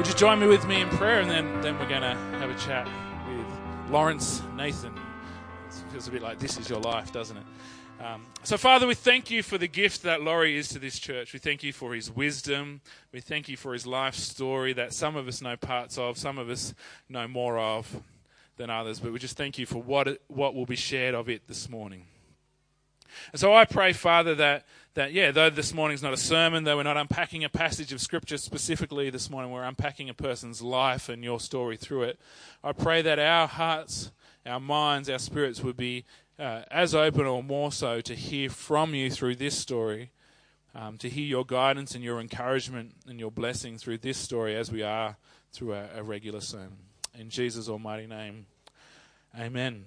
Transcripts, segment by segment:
Would you join me with me in prayer, and then, then we're going to have a chat with Lawrence Nathan. It feels a bit like this is your life, doesn't it? Um, so, Father, we thank you for the gift that Laurie is to this church. We thank you for his wisdom. We thank you for his life story that some of us know parts of, some of us know more of than others. But we just thank you for what, it, what will be shared of it this morning. And so I pray, Father, that, that, yeah, though this morning's not a sermon, though we're not unpacking a passage of Scripture specifically this morning, we're unpacking a person's life and your story through it. I pray that our hearts, our minds, our spirits would be uh, as open or more so to hear from you through this story, um, to hear your guidance and your encouragement and your blessing through this story as we are through a, a regular sermon. In Jesus' almighty name, amen.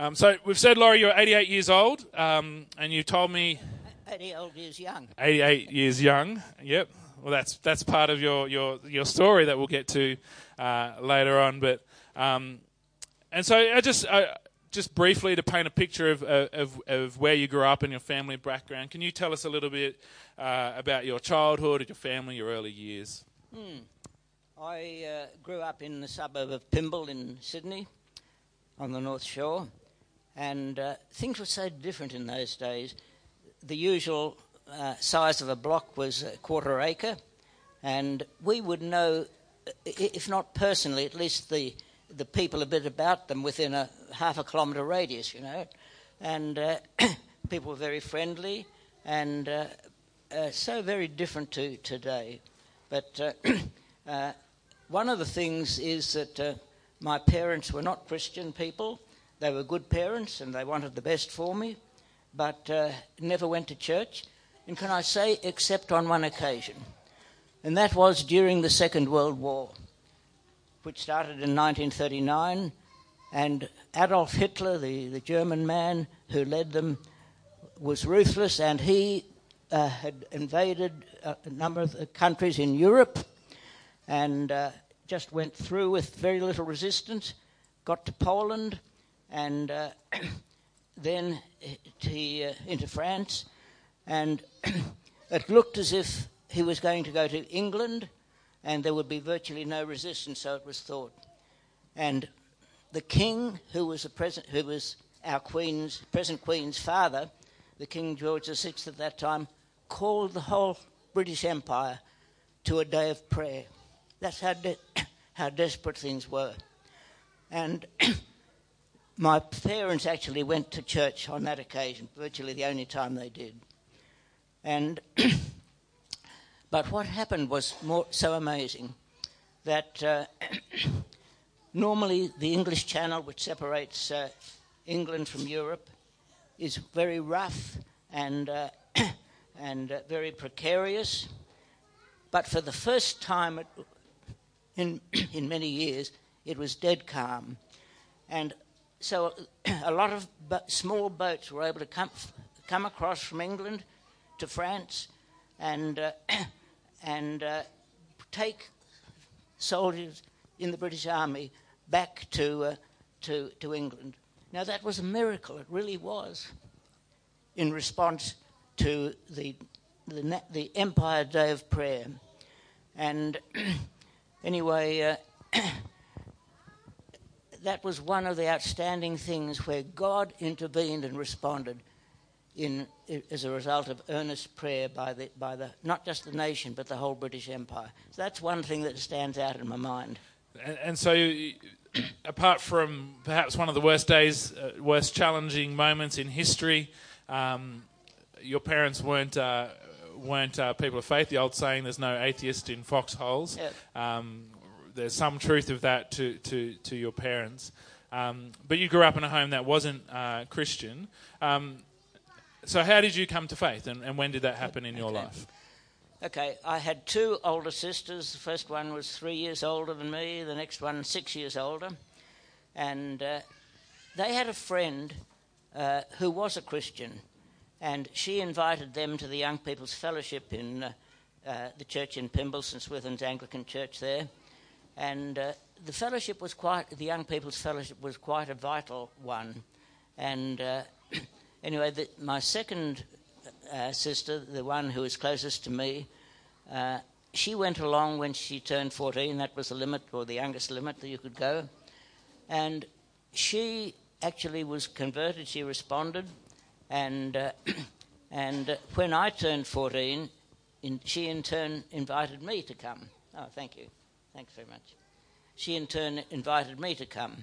Um, so we've said, Laurie, you're 88 years old, um, and you told me 88 years young. 88 years young. Yep. Well, that's that's part of your your your story that we'll get to uh, later on. But um, and so I just I, just briefly to paint a picture of, of of where you grew up and your family background. Can you tell us a little bit uh, about your childhood, and your family, your early years? Hmm. I uh, grew up in the suburb of Pymble in Sydney, on the North Shore. And uh, things were so different in those days. The usual uh, size of a block was a quarter acre, and we would know, if not personally, at least the the people a bit about them within a half a kilometre radius, you know. And uh, people were very friendly and uh, uh, so very different to today. But uh, uh, one of the things is that uh, my parents were not Christian people, they were good parents and they wanted the best for me, but uh, never went to church. And can I say, except on one occasion? And that was during the Second World War, which started in 1939. And Adolf Hitler, the, the German man who led them, was ruthless and he uh, had invaded a, number of countries in Europe and uh, just went through with very little resistance, got to Poland, and uh, then he, uh, into France, and it looked as if he was going to go to England, and there would be virtually no resistance, so it was thought. And the king, who was the present, who was our queen's present queen's father, the King George VI at that time, called the whole British Empire to a day of prayer. That's how de- how desperate things were, and my parents actually went to church on that occasion, virtually the only time they did. And but what happened was more, so amazing that uh, normally the English Channel, which separates uh, England from Europe, is very rough and uh, and uh, very precarious. But for the first time in in many years, it was dead calm, and so a lot of small boats were able to come, come across from England to France and, uh, and uh, take soldiers in the British Army back to, uh, to, to England. Now, that was a miracle, it really was, in response to the, the, the Empire Day of Prayer. And anyway, uh, that was one of the outstanding things where God intervened and responded in, as a result of earnest prayer by the, by the, not just the nation, but the whole British Empire. So that's one thing that stands out in my mind. And, and so, apart from perhaps one of the worst days, uh, worst challenging moments in history, um, your parents weren't. Uh, weren't uh, people of faith. The old saying, "There's no atheist in foxholes." Yep. Um, there's some truth of that to, to, to your parents. Um, but you grew up in a home that wasn't uh, Christian. Um, so, how did you come to faith, and, and when did that happen in your okay. life? Okay, I had two older sisters. The first one was three years older than me, the next one six years older. And uh, they had a friend uh, who was a Christian, and she invited them to the Young People's Fellowship in uh, uh the church in Pymble, St Swithun's Anglican Church there. And uh, the fellowship was quite, the Young People's Fellowship was quite a vital one. And uh, anyway, the, my second uh, sister, the one who was closest to me, uh, she went along when she turned 14. That was the limit, or the youngest limit that you could go. And she actually was converted. She responded. And, uh, and uh, when I turned 14, in, she in turn invited me to come. Oh, thank you. Thanks very much. She in turn invited me to come.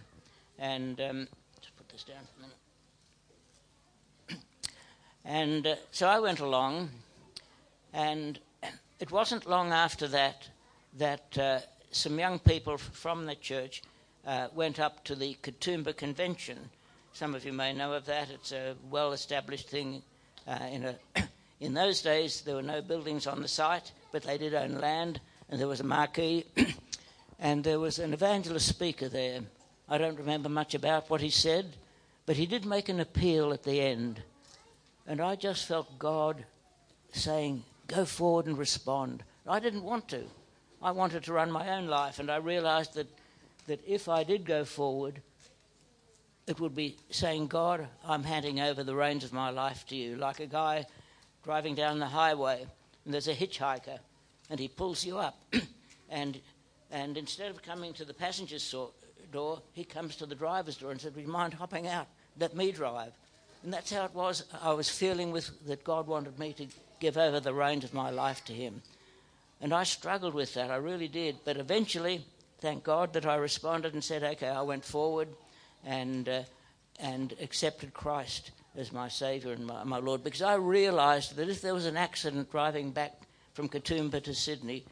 And um, just put this down for a minute. And uh, so I went along, and it wasn't long after that that uh, some young people from the church uh, went up to the Katoomba Convention. Some of you may know of that. It's a well established thing. Uh, in, a in those days, there were no buildings on the site, but they did own land, and there was a marquee, and there was an evangelist speaker there. I don't remember much about what he said, but he did make an appeal at the end. And I just felt God saying, Go forward and respond. I didn't want to. I wanted to run my own life, and I realized that, that if I did go forward, it would be saying, God, I'm handing over the reins of my life to you, like a guy driving down the highway, and there's a hitchhiker, and he pulls you up. and, and instead of coming to the passenger's door, he comes to the driver's door and said, Would you mind hopping out? Let me drive. And that's how it was. I was feeling with that God wanted me to give over the reins of my life to Him. And I struggled with that, I really did. But eventually, thank God that I responded and said, okay, I went forward and, uh, and accepted Christ as my Saviour and my, my, Lord because I realised that if there was an accident driving back from Katoomba to Sydney,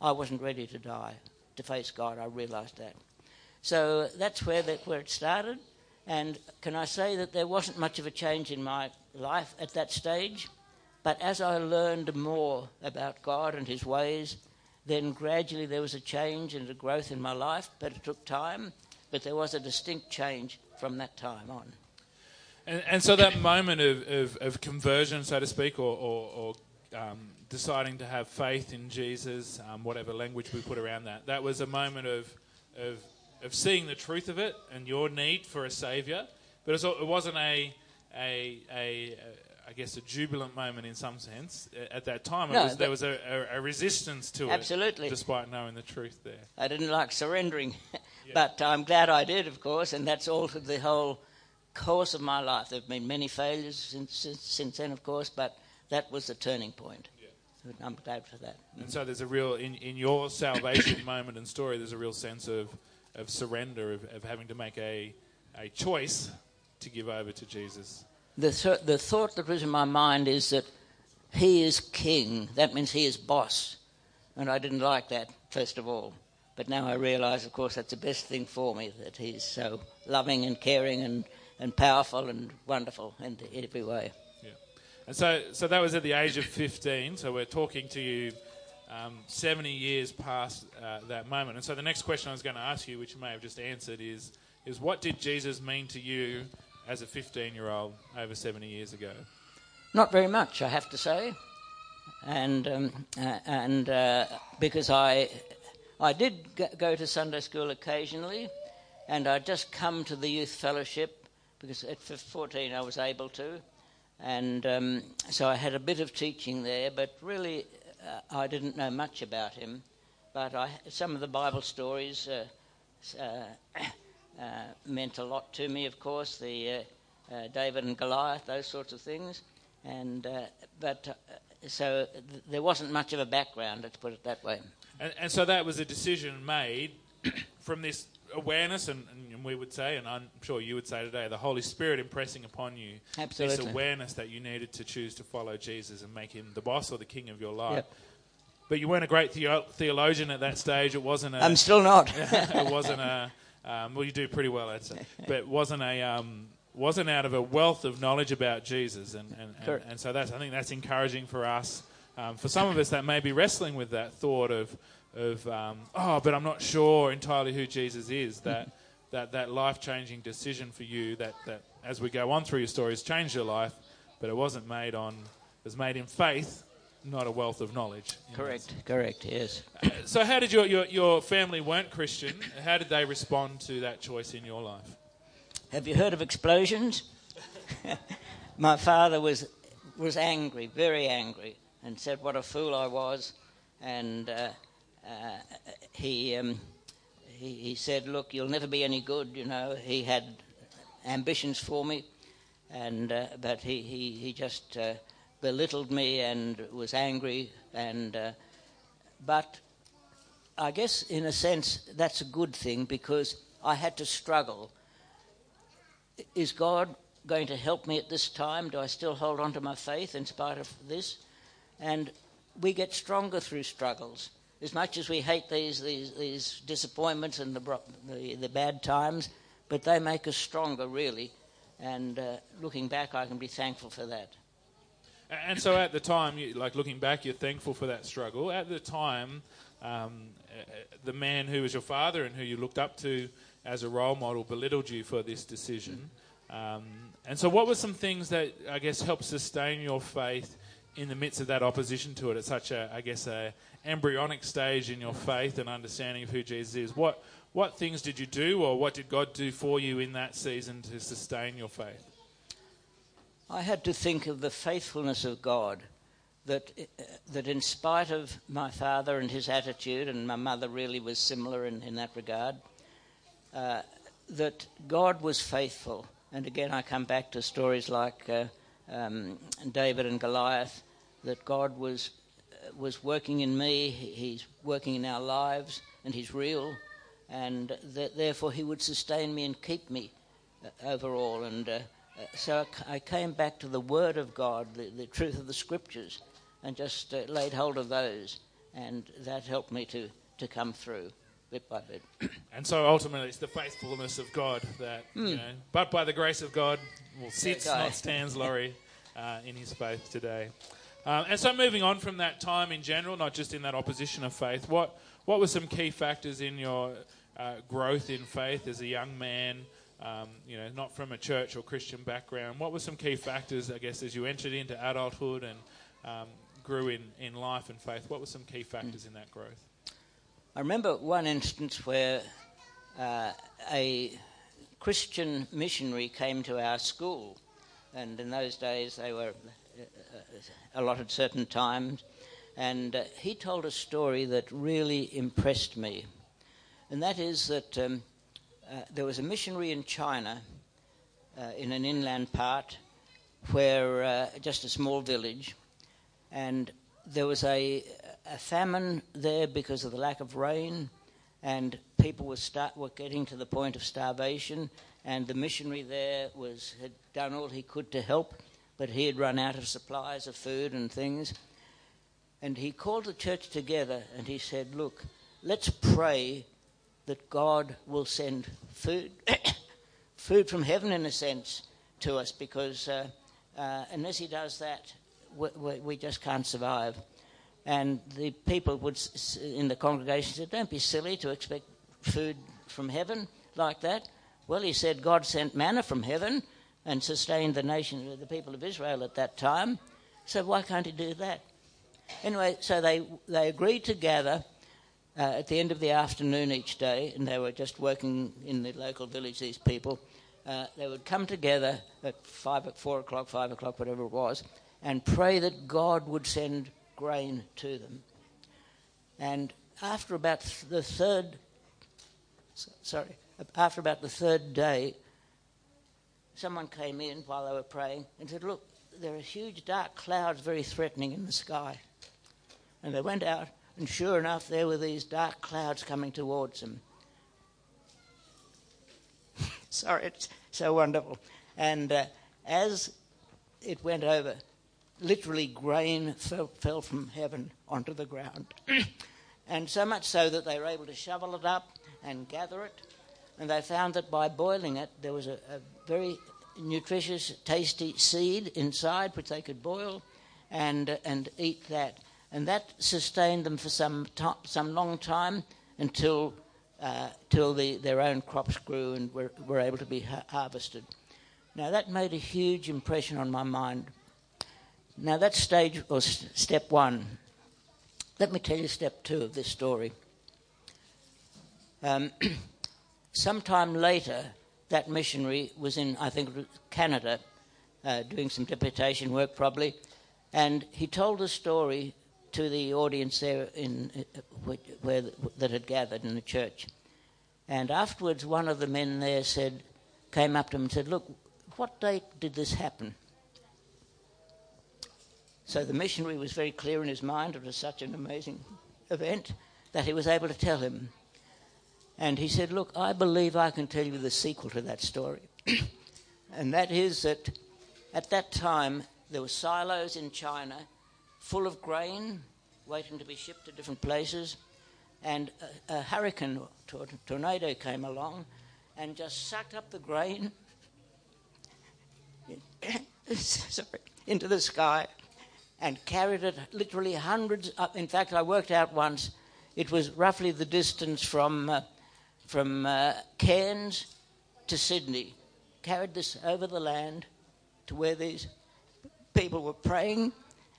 I wasn't ready to die, to face God. I realised that. So that's where, that, where it started. And can I say that there wasn't much of a change in my life at that stage? But as I learned more about God and His ways, then gradually there was a change and a growth in my life, but it took time. But there was a distinct change from that time on. And, and so that moment of, of, of, conversion, so to speak, or, or, or um, deciding to have faith in Jesus, um, whatever language we put around that, that was a moment of, of of seeing the truth of it and your need for a savior, but it wasn't a, a, a, a I guess a jubilant moment in some sense at that time. No, was, there was a, a, a, resistance to absolutely. it, despite knowing the truth there. I didn't like surrendering, yeah. but I'm glad I did, of course, and that's altered the whole course of my life. There have been many failures since, since, since then, of course, but that was the turning point. I'm glad for that. And so there's a real, in, in your salvation moment and story, there's a real sense of of surrender, of, of having to make a, a choice to give over to Jesus? The, th- the thought that was in my mind is that he is king. That means he is boss. And I didn't like that, first of all. But now I realize, of course, that's the best thing for me, that he's so loving and caring and, and powerful and wonderful in every way. And so, so that was at the age of 15. So we're talking to you um, 70 years past uh, that moment. And so the next question I was going to ask you, which you may have just answered, is, is what did Jesus mean to you as a 15 year old over 70 years ago? Not very much, I have to say. And, um, uh, and uh, because I, I did go to Sunday school occasionally, and I'd just come to the youth fellowship because at 14 I was able to. And um, so I had a bit of teaching there, but really uh, I didn't know much about him, but I, some of the Bible stories uh, uh, uh meant a lot to me, of course, the uh, David and Goliath, those sorts of things. And, but so th- there wasn't much of a background, let's put it that way. And, and so that was a decision made from this awareness, and, and, we would say, and I'm sure you would say today, the Holy Spirit impressing upon you Absolutely. this awareness that you needed to choose to follow Jesus and make him the boss or the king of your life. Yep. But you weren't a great theo- theologian at that stage. It wasn't. A, I'm still not. it wasn't a. Um, well, you do pretty well, I'd say. But it wasn't a. Um, wasn't out of a wealth of knowledge about Jesus, and and, and, and so that's I think that's encouraging for us. Um, for some of us, that may be wrestling with that thought of of um, oh, but I'm not sure entirely who Jesus is. That that that life changing decision for you that that as we go on through your story has changed your life, but it wasn't made on it was made in faith, not a wealth of knowledge. Correct. Correct. Yes. Uh, so how did your, your your family weren't Christian? How did they respond to that choice in your life? Have you heard of explosions? My father was was angry, very angry, and said what a fool I was and uh, uh, he, um, he he said, "Look, you'll never be any good." You know, he had ambitions for me, and uh, but he he he just uh, belittled me and was angry, and uh, but I guess in a sense that's a good thing because I had to struggle. Is God going to help me at this time? Do I still hold on to my faith in spite of this? And we get stronger through struggles. As much as we hate these, these, these disappointments and the, the, the bad times, but they make us stronger, really. And uh, looking back, I can be thankful for that. And so at the time, you, like looking back, you're thankful for that struggle. At the time, um, the man who was your father and who you looked up to as a role model belittled you for this decision. Um, and so, what were some things that I guess helped sustain your faith in the midst of that opposition to it at such a, I guess, a embryonic stage in your faith and understanding of who Jesus is? What what things did you do, or what did God do for you in that season to sustain your faith? I had to think of the faithfulness of God. That, uh, that in spite of my father and his attitude, and my mother really was similar in, in that regard, uh, that God was faithful. And again, I come back to stories like uh, um, David and Goliath, that God was, uh, was working in me, He's working in our lives, and He's real, and that therefore He would sustain me and keep me uh, overall. And uh, so I came back to the Word of God, the, the truth of the Scriptures, and just uh, laid hold of those, and that helped me to, to come through bit by bit. And so ultimately, it's the faithfulness of God that, mm. you hmm. know, but by the grace of God, well, sits, not stands Laurie uh, in his faith today. Um, and so, moving on from that time in general, not just in that opposition of faith, what, what were some key factors in your uh, growth in faith as a young man? um, you know, not from a church or Christian background. What were some key factors, I guess, as you entered into adulthood and um, grew in, in life and faith? What were some key factors mm. in that growth? I remember one instance where uh, a Christian missionary came to our school, and in those days they were uh, uh allotted certain times, and uh, he told a story that really impressed me, and that is that. Um, uh, there was a missionary in China, uh, in an inland part, where just a small village, and there was a, a famine there because of the lack of rain, and people were start were getting to the point of starvation, and the missionary there was had done all he could to help, but he had run out of supplies of food and things, and he called the church together and he said, "Look, let's pray that God will send food, food from heaven in a sense, to us because uh, uh, unless He does that, we, we, we, just can't survive. And the people would in the congregation said, "Don't be silly to expect food from heaven like that." Well, he said God sent manna from heaven and sustained the nation, the people of Israel at that time. So why can't he do that? Anyway, so they they agreed to gather uh, at the end of the afternoon each day, and they were just working in the local village, these people, uh, they would come together at five, at four o'clock, five o'clock, whatever it was, and pray that God would send grain to them. And after about the third, sorry, after about the third day, someone came in while they were praying and said, "Look, there are huge dark clouds, very threatening in the sky." And they went out and sure enough, there were these dark clouds coming towards them. Sorry, it's so wonderful. And uh, as it went over, literally grain fell, fell from heaven onto the ground. and so much so that they were able to shovel it up and gather it. And they found that by boiling it, there was a, a very nutritious, tasty seed inside which they could boil and, uh, and eat that and that sustained them for some to- some long time until uh, till the, their own crops grew and were, were able to be ha- harvested. Now that made a huge impression on my mind. Now that stage was step one. Let me tell you step two of this story. Um, sometime later, that missionary was in, I think, Canada, uh, doing some deputation work probably, and he told a story to the audience there in uh, where that had gathered in the church. And afterwards, one of the men there said, came up to him and said, "Look, what date did this happen?" So the missionary was very clear in his mind. It was such an amazing event that he was able to tell him. And he said, Look, I believe I can tell you the sequel to that story. and that is that at that time there were silos in China full of grain waiting to be shipped to different places. And a, a hurricane, or tornado came along and just sucked up the grain sorry, into the sky and carried it literally hundreds up. In fact, I worked out once it was roughly the distance from, uh, from uh, Cairns to Sydney. Carried this over the land to where these people were praying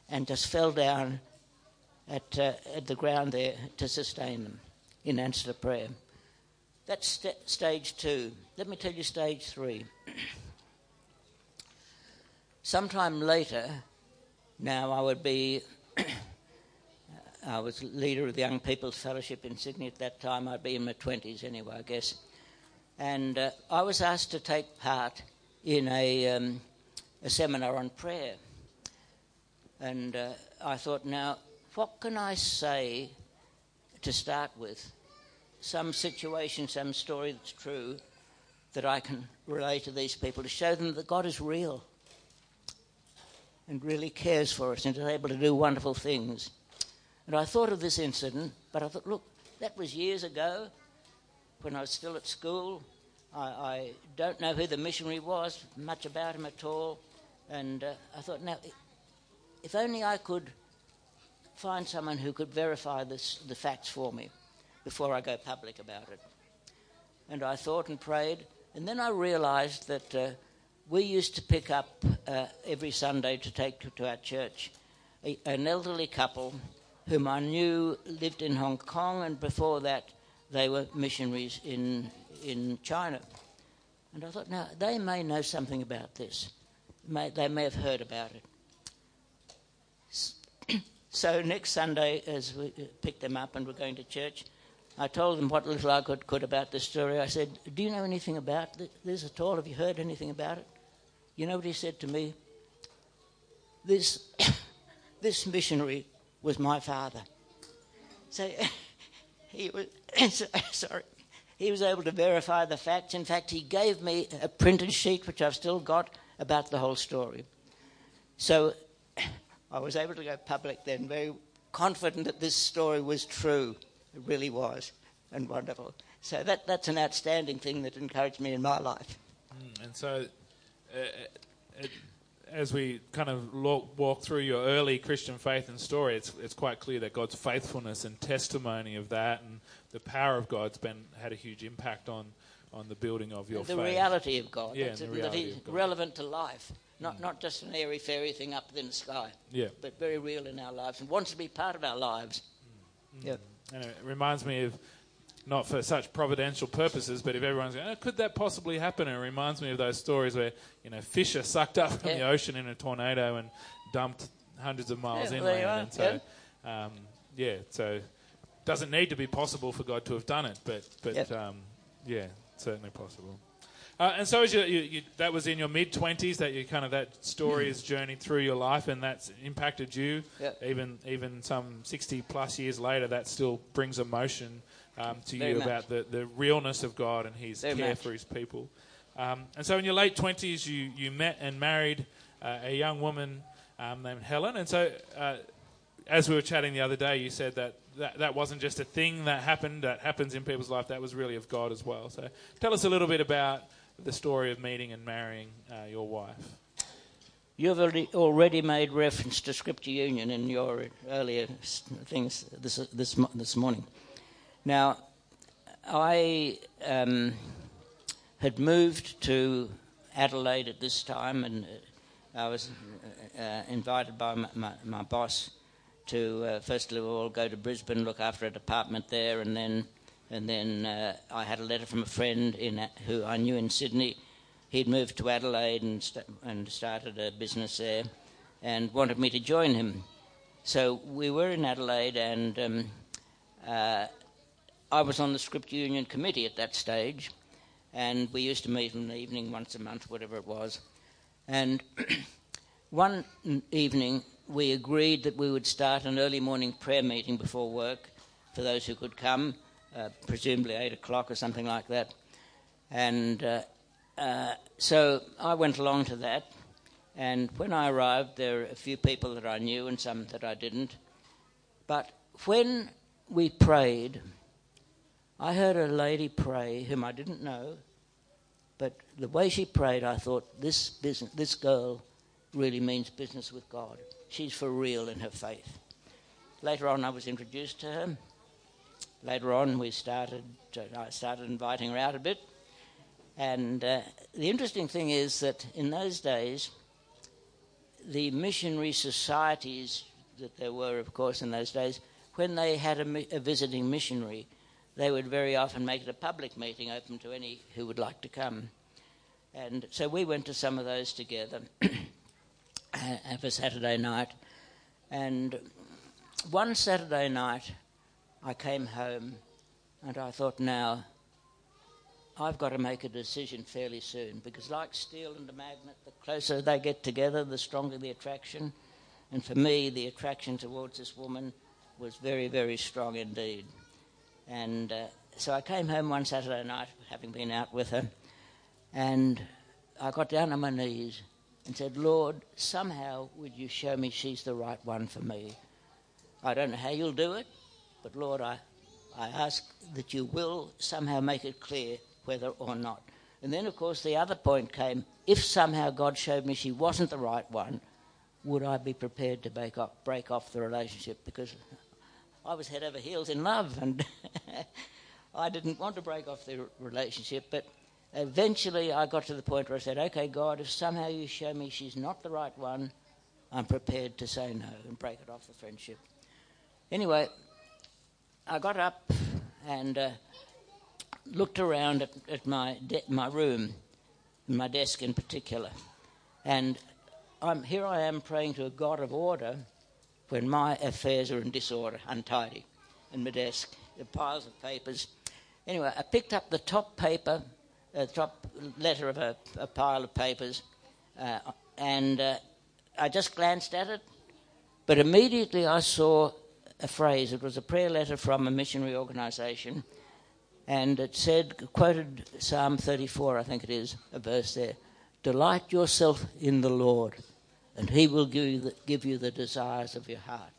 and just fell down at, uh, at the ground there to sustain them in answer to prayer. That's st- stage two. Let me tell you stage three. Sometime later, now I would be, I was leader of the Young People's Fellowship in Sydney at that time. I'd be in my 20s anyway, I guess. And uh, I was asked to take part in a, um, a seminar on prayer. And uh, I thought, now, what can I say to start with? Some situation, some story that's true that I can relate to these people to show them that God is real and really cares for us and is able to do wonderful things. And I thought of this incident, but I thought, look, that was years ago when I was still at school. I, I don't know who the missionary was, much about him at all. And uh, I thought, now, if only I could find someone who could verify this, the facts for me before I go public about it. And I thought and prayed, and then I realized that. Uh, we used to pick up uh, every Sunday to take to, our church a, an elderly couple whom I knew lived in Hong Kong, and before that, they were missionaries in, in China. And I thought, now, they may know something about this. May, they may have heard about it. So next Sunday, as we uh, picked them up and were going to church, I told them what little I could, could about the story. I said, Do you know anything about this at all? Have you heard anything about it? You know what he said to me? This, this missionary was my father. So he was, sorry, he was able to verify the facts. In fact, he gave me a printed sheet, which I've still got, about the whole story. So I was able to go public then, very confident that this story was true. It really was, and wonderful. So that, that's an outstanding thing that encouraged me in my life. Mm, and so uh, as we kind of walk through your early Christian faith and story, it's, it's quite clear that God's faithfulness and testimony of that and the power of God's been had a huge impact on, on the building of your the faith. The reality of God. Yeah, the reality that He's relevant to life. Not, mm. not just an airy fairy thing up in the sky. Yeah. But very real in our lives and wants to be part of our lives. Mm. Yeah. And it reminds me of not for such providential purposes, but if everyone's going, oh, could that possibly happen? It reminds me of those stories where you know fish are sucked up from yeah. the ocean in a tornado and dumped hundreds of miles yeah, inland. And so, yeah. Um, yeah, so doesn't need to be possible for God to have done it, but but yep. um, yeah, certainly possible. Uh, and so, as you, you, you, that was in your mid twenties that you kind of that story has journeyed through your life, and that's impacted you. Yep. Even even some sixty plus years later, that still brings emotion um, to Very you much. about the, the realness of God and His Very care much. for His people. Um, and so, in your late twenties, you you met and married uh, a young woman um, named Helen. And so, uh, as we were chatting the other day, you said that, that that wasn't just a thing that happened that happens in people's life. That was really of God as well. So, tell us a little bit about the story of meeting and marrying uh, your wife. You've already, already made reference to Scripture Union in your earlier things this, this, this morning. Now, I um, had moved to Adelaide at this time, and uh, I was uh, uh, invited by my, my, my boss to uh, first of all go to Brisbane, look after a department there, and then and then uh, I had a letter from a friend in who I knew in Sydney. He'd moved to Adelaide and st- and started a business there, and wanted me to join him. so we were in Adelaide, and um, uh, I was on the Script Union Committee at that stage, and we used to meet in the evening once a month, whatever it was. And one evening, we agreed that we would start an early morning prayer meeting before work for those who could come, uh, presumably 8 o'clock or something like that. And uh, uh, so I went along to that. And when I arrived, there were a few people that I knew and some that I didn't. But when we prayed, I heard a lady pray whom I didn't know, but the way she prayed, I thought this business, this girl really means business with God. She's for real in her faith. Later on, I was introduced to her. Later on, we started. I started inviting her out a bit, and uh, the interesting thing is that in those days, the missionary societies that there were, of course, in those days, when they had a, a, visiting missionary, they would very often make it a public meeting open to any who would like to come. And so we went to some of those together uh, for Saturday night. And one Saturday night, I came home and I thought, now I've got to make a decision fairly soon because, like steel and a magnet, the closer they get together, the stronger the attraction. And for me, the attraction towards this woman was very, very strong indeed. And uh, so I came home one Saturday night, having been out with her, and I got down on my knees and said, Lord, somehow would you show me she's the right one for me? I don't know how you'll do it, but Lord, I, I ask that you will somehow make it clear whether or not. And then, of course, the other point came if somehow God showed me she wasn't the right one, would I be prepared to break off, break off the relationship? Because I was head over heels in love and I didn't want to break off the relationship. But eventually I got to the point where I said, okay, God, if somehow you show me she's not the right one, I'm prepared to say no and break it off the friendship. Anyway, I got up and. Uh, looked around at, at my, de- my room, my desk in particular, and I'm, here I am praying to a God of order when my affairs are in disorder, untidy, in my desk, the piles of papers. Anyway, I picked up the top paper, the uh, top letter of a, a pile of papers, uh, and uh, I just glanced at it, but immediately I saw a phrase. It was a prayer letter from a missionary organization and it said, quoted Psalm 34, I think it is, a verse there Delight yourself in the Lord, and he will give you the, give you the desires of your heart.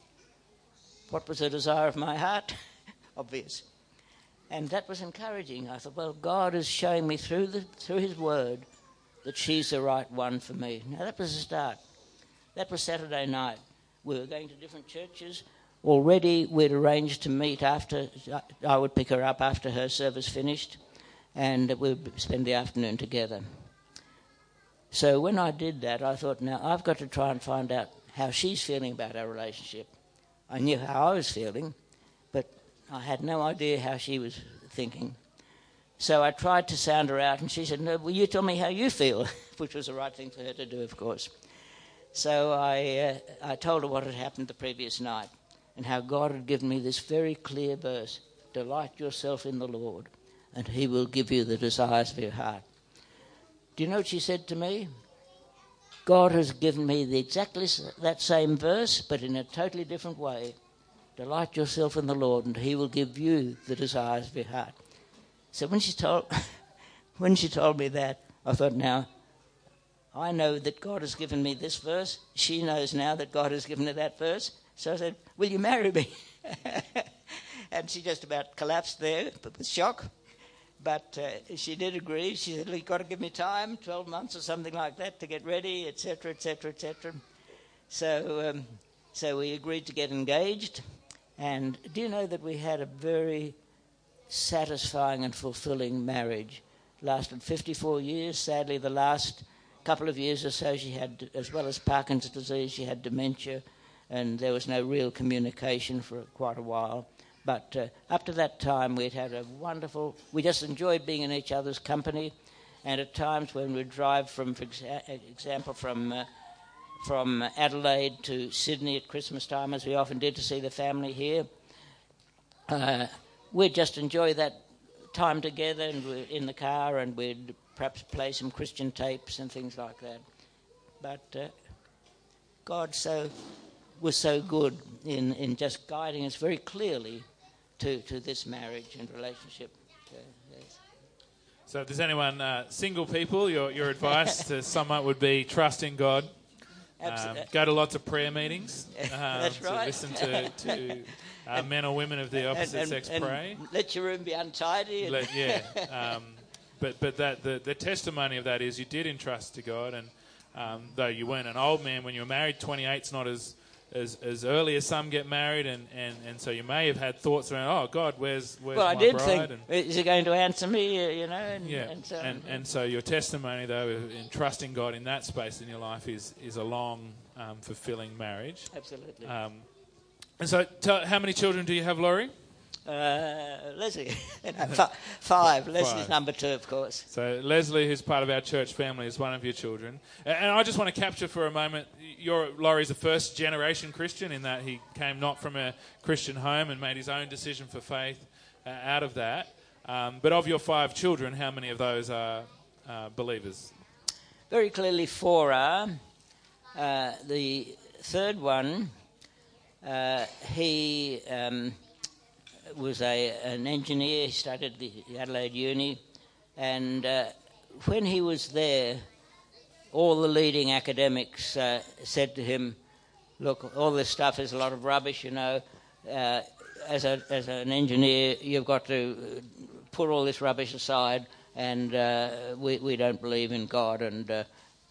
What was the desire of my heart? Obvious. And that was encouraging. I thought, well, God is showing me through, the, through his word that she's the right one for me. Now, that was the start. That was Saturday night. We were going to different churches already we'd arranged to meet after I would pick her up after her service finished, and we'd spend the afternoon together. So when I did that, I thought, now I've got to try and find out how she's feeling about our relationship. I knew how I was feeling, but I had no idea how she was thinking. So I tried to sound her out, and she said, No, will you tell me how you feel? Which was the right thing for her to do, of course. So I, uh, I told her what had happened the previous night and how God had given me this very clear verse Delight yourself in the Lord, and He will give you the desires of your heart. Do you know what she said to me? God has given me the exactly that same verse, but in a totally different way. Delight yourself in the Lord, and He will give you the desires of your heart. So when she told, when she told me that, I thought, now I know that God has given me this verse. She knows now that God has given her that verse. So I said, Will you marry me? and she just about collapsed there but with shock. But uh, she did agree. She said, You've got to give me time, 12 months or something like that, to get ready, etc., etc., etc. So, um, so we agreed to get engaged. And do you know that we had a very satisfying and fulfilling marriage? Lasted 54 years. Sadly, the last couple of years or so, she had, as well as Parkinson's disease, she had dementia and there was no real communication for quite a while. But uh, up to that time, we'd had a wonderful. We just enjoyed being in each other's company, and at times when we'd drive from, for exa- example, from uh, from Adelaide to Sydney at Christmas time, as we often did to see the family here. Uh, we'd just enjoy that time together and we're in the car and we'd perhaps play some Christian tapes and things like that. But uh, God so was so good in, in just guiding us very clearly to, to this marriage and relationship. Uh, yes. So, if there's anyone, uh, single people, your, your advice to up would be trust in God. Um, go to lots of prayer meetings. Um, That's to right. Listen to, to uh, men or women of the opposite and, sex and pray. Let your room be untidy. and- Let- yeah. Um, but but that the, the testimony of that is you did entrust to God, and um, though you weren't an old man when you were married, 28's not as as, as early as some get married, and, and, and so you may have had thoughts around, oh God, where's where's well, my I did bride? think, and, is he going to answer me? Uh, you know, and, yeah, and so and, and so your testimony though in trusting God in that space in your life is is a long, um, fulfilling marriage. absolutely. Um, and so, tell, how many children do you have, Laurie? Uh, Leslie, no, fi- five. Leslie's number two, of course. So Leslie, who's part of our church family, is one of your children. And I just want to capture for a moment, your Laurie's a first generation Christian in that he came not from a Christian home and made his own decision for faith uh, out of that. Um, but of your five children, how many of those are uh, believers? Very clearly, four are. Uh, the third one, uh, he um, was a, an engineer. He studied the Adelaide Uni, and uh, when he was there, all the leading academics uh, said to him, "Look, all this stuff is a lot of rubbish. You know, uh, as a as an engineer, you've got to put all this rubbish aside, and uh, we we don't believe in God." And uh,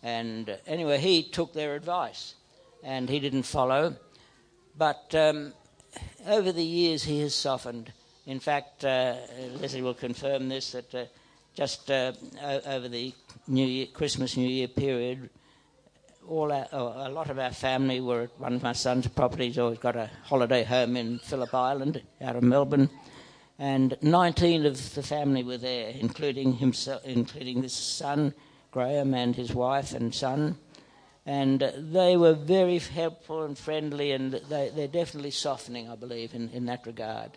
and uh, anyway, he took their advice, and he didn't follow. But um, over the years, he has softened. In fact, uh, Leslie will confirm this that uh, just uh, over the New Year, Christmas New Year period, all our, oh, a lot of our family were at one of my son's properties. Always got a holiday home in Phillip Island, out of Melbourne, and 19 of the family were there, including himself, including this son Graham and his wife and son. And they were very helpful and friendly, and they, they're definitely softening, I believe, in, in that regard.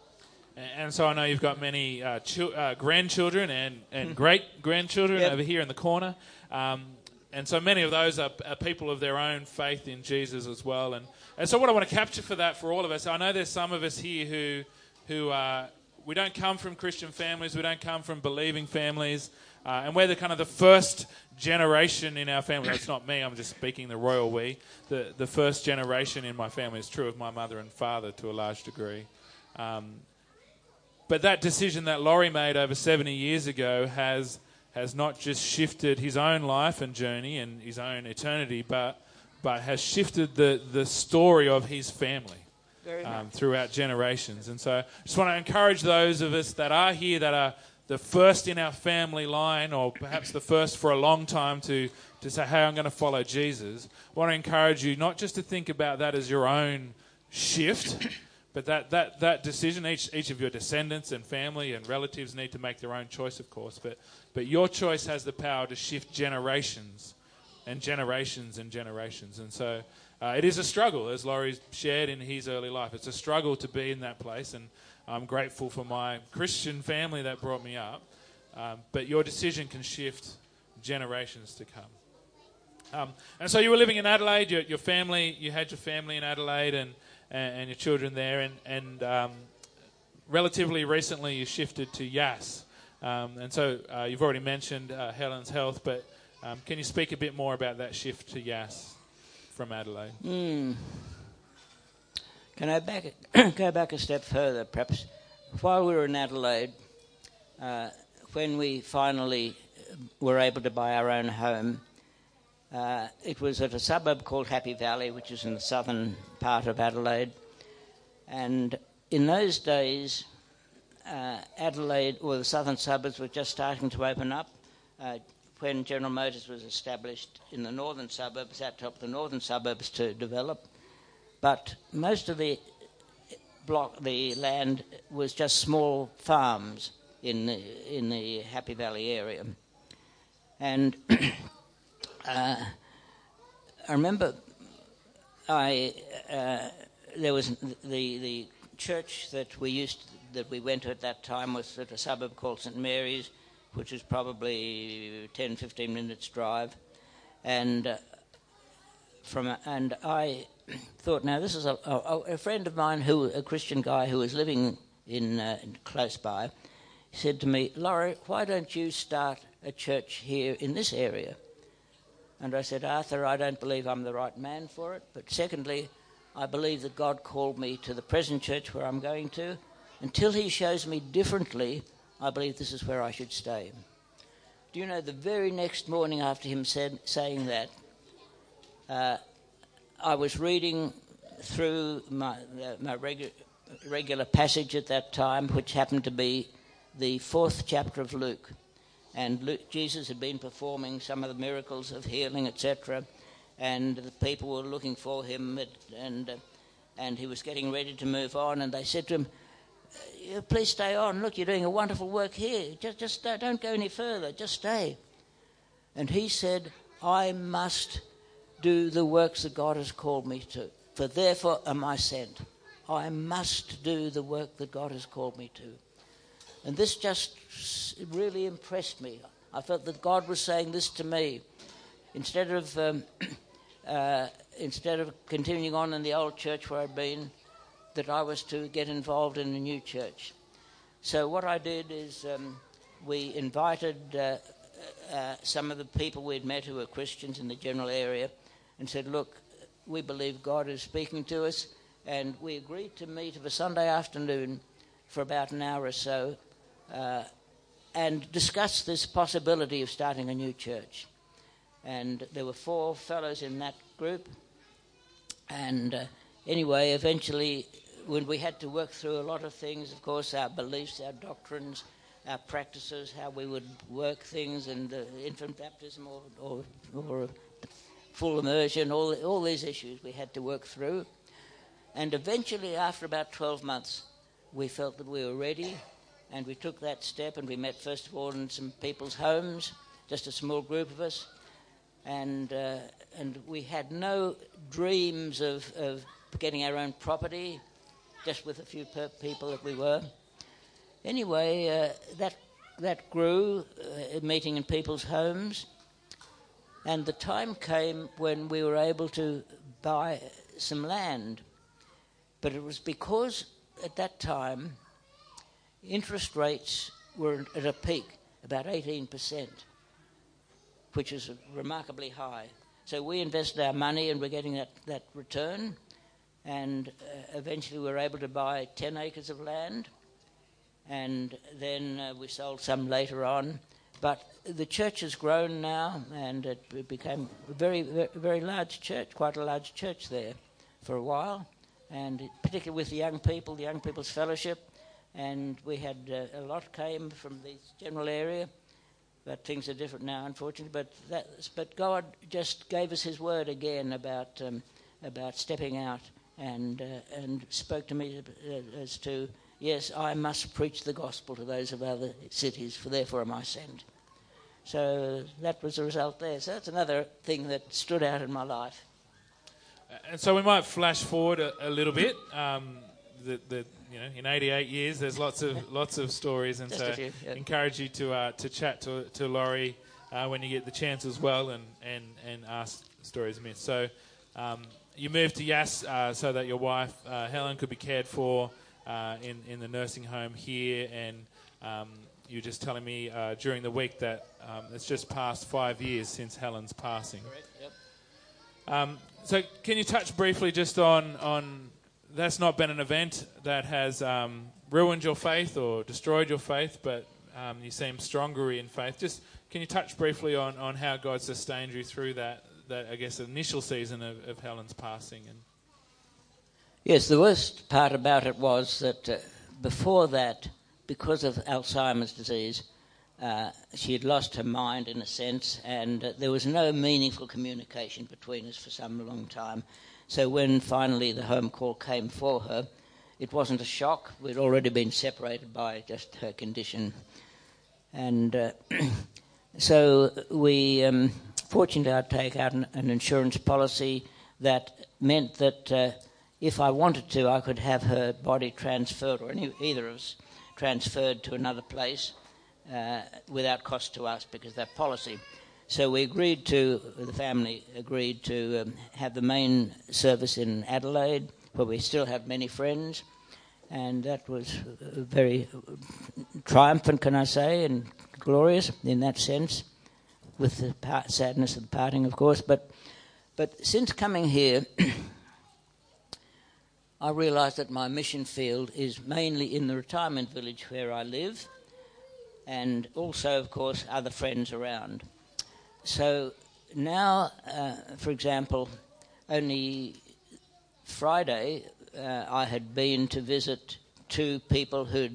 And, and so I know you've got many uh, chil- uh, grandchildren and, and great grandchildren Yep. over here in the corner. Um, and so many of those are, are people of their own faith in Jesus as well. And, and so what I want to capture for that for all of us, I know there's some of us here who, who uh, we don't come from Christian families, we don't come from believing families. Uh, and we're the kind of the first generation in our family. It's not me. I'm just speaking the royal we. The the first generation in my family is true of my mother and father to a large degree. Um, but that decision that Laurie made over 70 years ago has has not just shifted his own life and journey and his own eternity, but but has shifted the the story of his family um, throughout generations. And so I just want to encourage those of us that are here that are the first in our family line, or perhaps the first for a long time to, to say, hey, I'm going to follow Jesus. I want to encourage you not just to think about that as your own shift, but that, that, that decision, each, each of your descendants and family and relatives need to make their own choice, of course, but, but your choice has the power to shift generations and generations and generations. And so uh, it is a struggle, as Laurie shared in his early life. It's a struggle to be in that place, and I'm grateful for my Christian family that brought me up. Um, but your decision can shift generations to come. Um, and so you were living in Adelaide. Your, your family, you had your family in Adelaide, and and, and your children there, and and um, relatively recently you shifted to Yass. Um, and so uh, you've already mentioned uh, Helen's Health, but um, can you speak a bit more about that shift to Yass from Adelaide? Mm. Can I back go back a step further, perhaps? While we were in Adelaide, uh, when we finally were able to buy our own home, uh, it was at a suburb called Happy Valley, which is in the southern part of Adelaide. And in those days, uh, Adelaide, or the southern suburbs, were just starting to open up. Uh, when General Motors was established in the northern suburbs, that helped the northern suburbs to develop. But most of the block, the land was just small farms in the, in the Happy Valley area. And uh, I remember I uh, there was the the church that we used that we went to at that time was at a suburb called St Mary's, which was probably 10, 15 minutes drive, and uh, from and I thought, now this is a, a, a, friend of mine who a Christian guy who was living in, uh, in close by, said to me, Laurie, why don't you start a church here in this area? And I said, Arthur, I don't believe I'm the right man for it. But secondly, I believe that God called me to the present church where I'm going to. Until He shows me differently, I believe this is where I should stay. Do you know, the very next morning after him said, saying that, uh, I was reading through my, uh, my regu- regular passage at that time, which happened to be the fourth chapter of Luke. And Luke, Jesus had been performing some of the miracles of healing, etc. And the people were looking for him, and, uh, and he was getting ready to move on. And they said to him, Please stay on. Look, you're doing a wonderful work here. Just, just don't go any further. Just stay. And he said, I must do the works that God has called me to, for therefore am I sent. I must do the work that God has called me to. And this just really impressed me. I felt that God was saying this to me. Instead of, um, uh, instead of continuing on in the old church where I'd been, that I was to get involved in a new church. So what I did is um, we invited uh, uh, some of the people we'd met who were Christians in the general area and said, Look, we believe God is speaking to us. And we agreed to meet of a Sunday afternoon for about an hour or so uh, and discuss this possibility of starting a new church. And there were four fellows in that group. And uh, anyway, eventually, when we had to work through a lot of things, of course, our beliefs, our doctrines, our practices, how we would work things, and uh, infant baptism or, or, or full immersion, all, all these issues we had to work through. And eventually, after about 12 months, we felt that we were ready and we took that step and we met first of all in some people's homes, just a small group of us. And, uh, and we had no dreams of, of getting our own property, just with a few people that we were. Anyway, uh, that, that grew, uh, meeting in people's homes. And the time came when we were able to buy some land. But it was because at that time interest rates were at a peak, about 18%, which is remarkably high. So we invested our money and we're getting that, that return. And uh, eventually we were able to buy 10 acres of land. And then uh, we sold some later on. But the church has grown now, and it became a very, very large church, quite a large church there for a while, and particularly with the young people, the Young People's Fellowship, and we had uh, a lot came from this general area, but things are different now, unfortunately. But but God just gave us His word again about um, about stepping out, and uh, and spoke to me as to yes, I must preach the gospel to those of other cities, for therefore am I sent. So that was the result there. So that's another thing that stood out in my life. And so we might flash forward a, a little bit. Um, the, the, you know, in 88 years, there's lots of lots of stories, and Just so few, yeah. encourage you to uh, to chat to to Laurie uh, when you get the chance as well, and and and ask stories myths. So. Um, you moved to Yass uh, so that your wife uh, Helen could be cared for uh, in in the nursing home here, and um, you were just telling me uh, during the week that um, it's just past five years since Helen's passing. Yep. Um, so, can you touch briefly just on, on that's not been an event that has um, ruined your faith or destroyed your faith, but um, you seem stronger in faith. Just can you touch briefly on, on how God sustained you through that, that I guess, initial season of, of Helen's passing? And Yes, the worst part about it was that uh, before that, because of Alzheimer's disease, uh, she had lost her mind in a sense, and uh, there was no meaningful communication between us for some long time. So when finally the home call came for her, it wasn't a shock. We'd already been separated by just her condition. And uh, so we, um, fortunately, I'd take out an, an, insurance policy that meant that uh, if I wanted to, I could have her body transferred, or any, either of us transferred to another place uh, without cost to us because that policy. So we agreed to, the family agreed to um, have the main service in Adelaide, where we still have many friends. And that was very triumphant, can I say, and glorious in that sense, with the part, sadness of the parting, of course. But, but since coming here, I realised that my mission field is mainly in the retirement village where I live, and also, of course, other friends around. So now, uh, for example, only Friday uh, I had been to visit two people who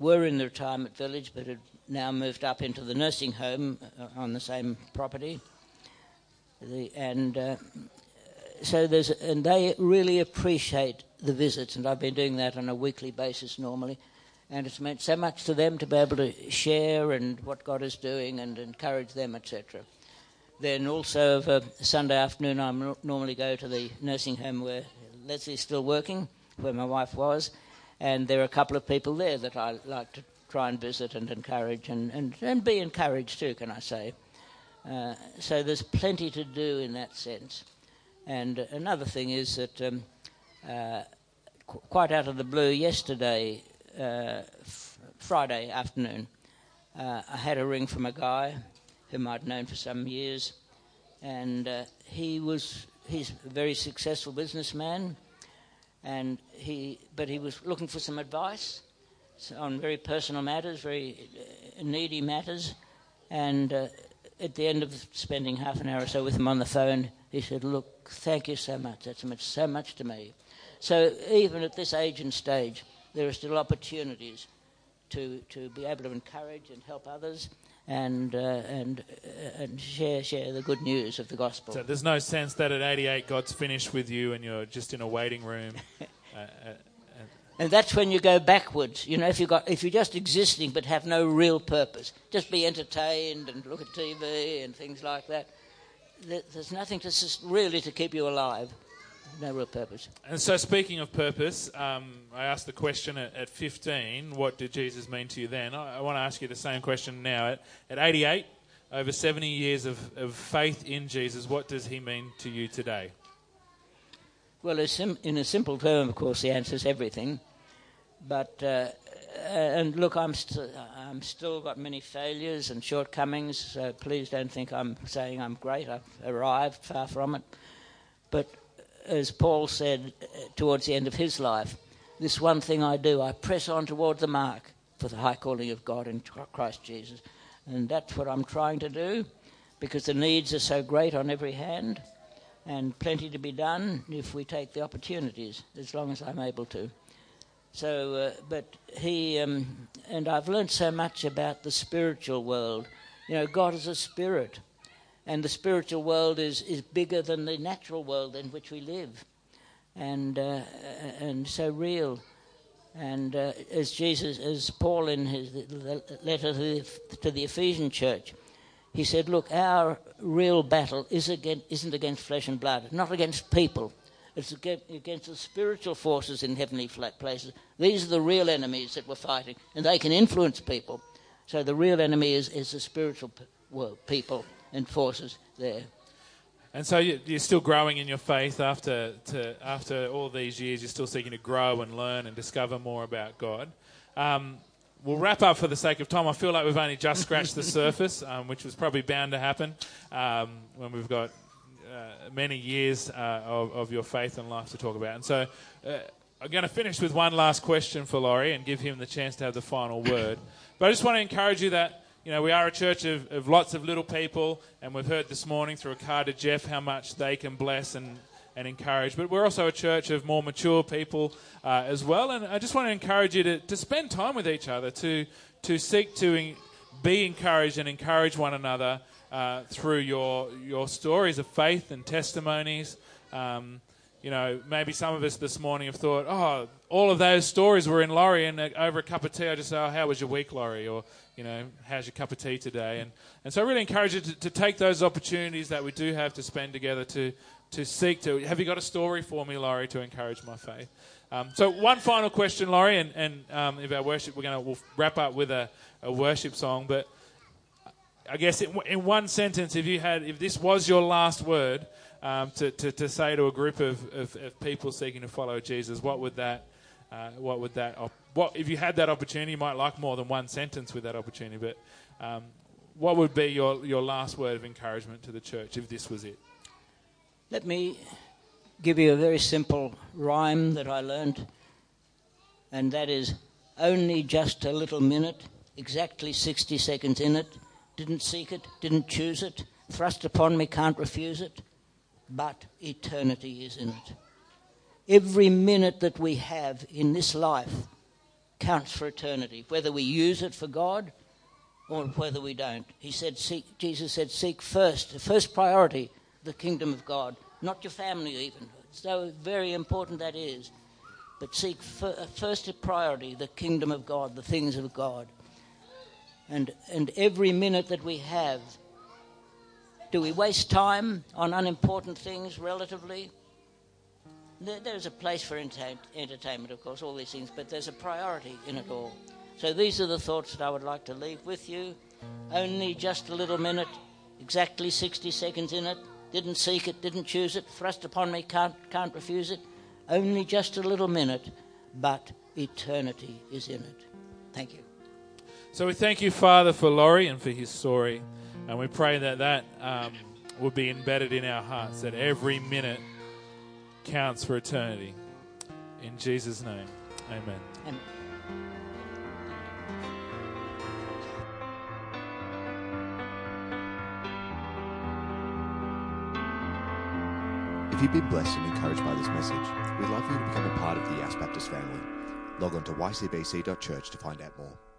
were in the retirement village but had now moved up into the nursing home uh, on the same property. The, and uh, so there's, and they really appreciate the visits, and I've been doing that on a weekly basis normally and it's meant so much to them to be able to share and what God is doing and encourage them, etc. Then also, of a Sunday afternoon, I normally go to the nursing home where Leslie's still working, where my wife was, and there are a couple of people there that I like to try and visit and encourage and, and, and be encouraged too, can I say. Uh, so there's plenty to do in that sense. And another thing is that um, qu- quite out of the blue, yesterday uh, f- Friday afternoon, uh, I had a ring from a guy whom I'd known for some years, and uh, he was he's a very successful businessman, and he but he was looking for some advice on very personal matters, very uh, needy matters, and uh, at the end of spending half an hour or so with him on the phone, he said, "Look, thank you so much. That's meant so much to me." So even at this age and stage, there are still opportunities to, to be able to encourage and help others and, uh, and, uh, and share, share the good news of the gospel. So there's no sense that at 88 God's finished with you and you're just in a waiting room. uh, uh and that's when you go backwards. You know, if you got if you're just existing but have no real purpose, just be entertained and look at TV and things like that. There's nothing to really to keep you alive no real purpose. And so, speaking of purpose, um, I asked the question at, at, 15, what did Jesus mean to you then? I, I, want to ask you the same question now. At, at 88, over 70 years of, of faith in Jesus, what does he mean to you today? Well, in a simple term, of course, the answer is everything. But, uh, and look, I'm, st- I'm still got many failures and shortcomings, so please don't think I'm saying I'm great. I've arrived, far from it. But as Paul said uh, towards the end of his life, this one thing I do, I press on toward the mark for the high calling of God in Christ Jesus. And that's what I'm trying to do because the needs are so great on every hand and plenty to be done if we take the opportunities, as long as I'm able to. So, uh, but he, um, and I've learned so much about the spiritual world. You know, God is a spirit and the spiritual world is, is bigger than the natural world in which we live, and uh, and so real. And uh, as Jesus, as Paul in his letter to the, to the Ephesian church, he said, "Look, our real battle is against, isn't against flesh and blood, not against people." It's against the spiritual forces in heavenly places. These are the real enemies that we're fighting, and they can influence people. So the real enemy is, is the spiritual people and forces there. And so you're still growing in your faith after to, after all these years. You're still seeking to grow and learn and discover more about God. Um, we'll wrap up for the sake of time. I feel like we've only just scratched the surface, um, which was probably bound to happen um, when we've got uh, many years uh, of, of, your faith and life to talk about. And so uh, I'm going to finish with one last question for Laurie and give him the chance to have the final word. But I just want to encourage you that you know, we are a church of, of lots of little people, and we've heard this morning through a card to Jeff how much they can bless and, and encourage. But we're also a church of more mature people uh, as well, and I just want to encourage you to, to spend time with each other, to, to seek to be encouraged and encourage one another uh, through your, your stories of faith and testimonies. Um, you know, maybe some of us this morning have thought, oh, all of those stories were in Laurie, and uh, over a cup of tea, I just say, oh, how was your week, Laurie? Or, you know, how's your cup of tea today? And, and so I really encourage you to, to take those opportunities that we do have to spend together to, to seek to. Have you got a story for me, Laurie, to encourage my faith? Um, so, one final question, Laurie, and, and um, if our worship, we're going to we'll wrap up with a, a worship song. But I guess in, in, one sentence, if you had, if this was your last word um, to, to, to, say to a group of, of, of, people seeking to follow Jesus, what would that, uh, what would that, what if you had that opportunity? You might like more than one sentence with that opportunity, but um, what would be your, your last word of encouragement to the church if this was it? Let me give you a very simple rhyme that I learned, and that is only just a little minute, exactly 60 seconds in it. Didn't seek it, didn't choose it, thrust upon me, can't refuse it, but eternity is in it. Every minute that we have in this life counts for eternity, whether we use it for God or whether we don't. He said, seek, Jesus said, seek first, the first priority, the kingdom of God, not your family even. So very important that is. But seek uh, first a priority, the kingdom of God, the things of God. And, and every minute that we have, do we waste time on unimportant things relatively? There, there's a place for entertainment, of course, all these things, but there's a priority in it all. So these are the thoughts that I would like to leave with you. Only just a little minute, exactly 60 seconds in it. Didn't seek it, didn't choose it, thrust upon me, can't, can't refuse it. Only just a little minute, but eternity is in it. Thank you. So we thank you, Father, for Laurie and for his story. And we pray that that um, will be embedded in our hearts, that every minute counts for eternity. In Jesus' name, amen. amen. If you've been blessed and encouraged by this message, we'd love for you to become a part of the Yass Baptist family. Log on to ycbc.church to find out more.